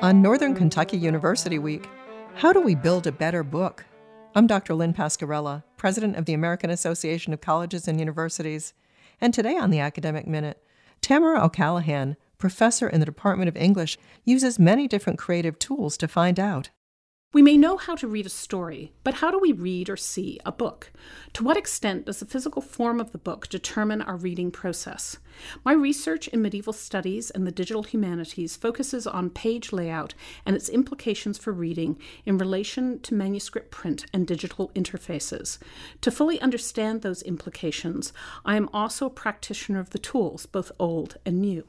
On Northern Kentucky University Week, how do we build a better book? I'm Dr. Lynn Pasquerella, president of the American Association of Colleges and Universities. And today on the Academic Minute, Tamara O'Callaghan, professor in the Department of English, uses many different creative tools to find out. We may know how to read a story, but how do we read or see a book? To what extent does the physical form of the book determine our reading process? My research in medieval studies and the digital humanities focuses on page layout and its implications for reading in relation to manuscript print and digital interfaces. To fully understand those implications, I am also a practitioner of the tools, both old and new.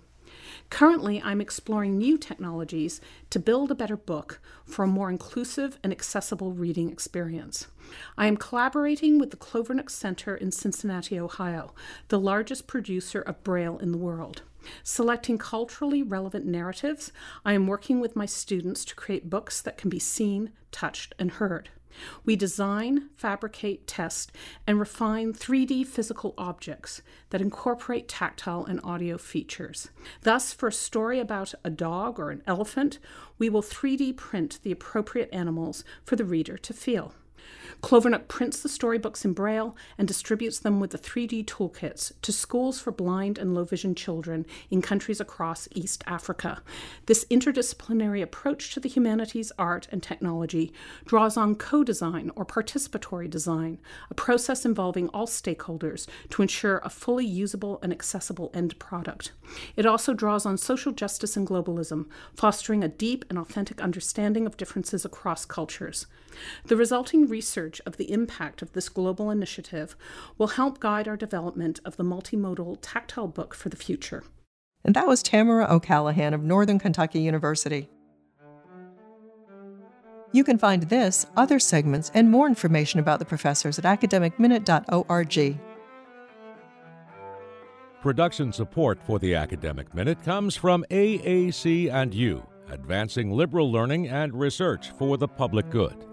Currently, I'm exploring new technologies to build a better book for a more inclusive and accessible reading experience. I am collaborating with the Clovernook Center in Cincinnati, Ohio, the largest producer of Braille in the world. Selecting culturally relevant narratives, I am working with my students to create books that can be seen, touched, and heard. We design, fabricate, test, and refine 3D physical objects that incorporate tactile and audio features. Thus, for a story about a dog or an elephant, we will 3D print the appropriate animals for the reader to feel. Clovernook prints the storybooks in Braille and distributes them with the 3D toolkits to schools for blind and low vision children in countries across East Africa. This interdisciplinary approach to the humanities, art, and technology draws on co design or participatory design, a process involving all stakeholders to ensure a fully usable and accessible end product. It also draws on social justice and globalism, fostering a deep and authentic understanding of differences across cultures. The resulting research of the impact of this global initiative will help guide our development of the multimodal tactile book for the future. And that was Tamara O'Callaghan of Northern Kentucky University. You can find this, other segments, and more information about the professors at academicminute.org. Production support for the Academic Minute comes from AAC and you, advancing liberal learning and research for the public good.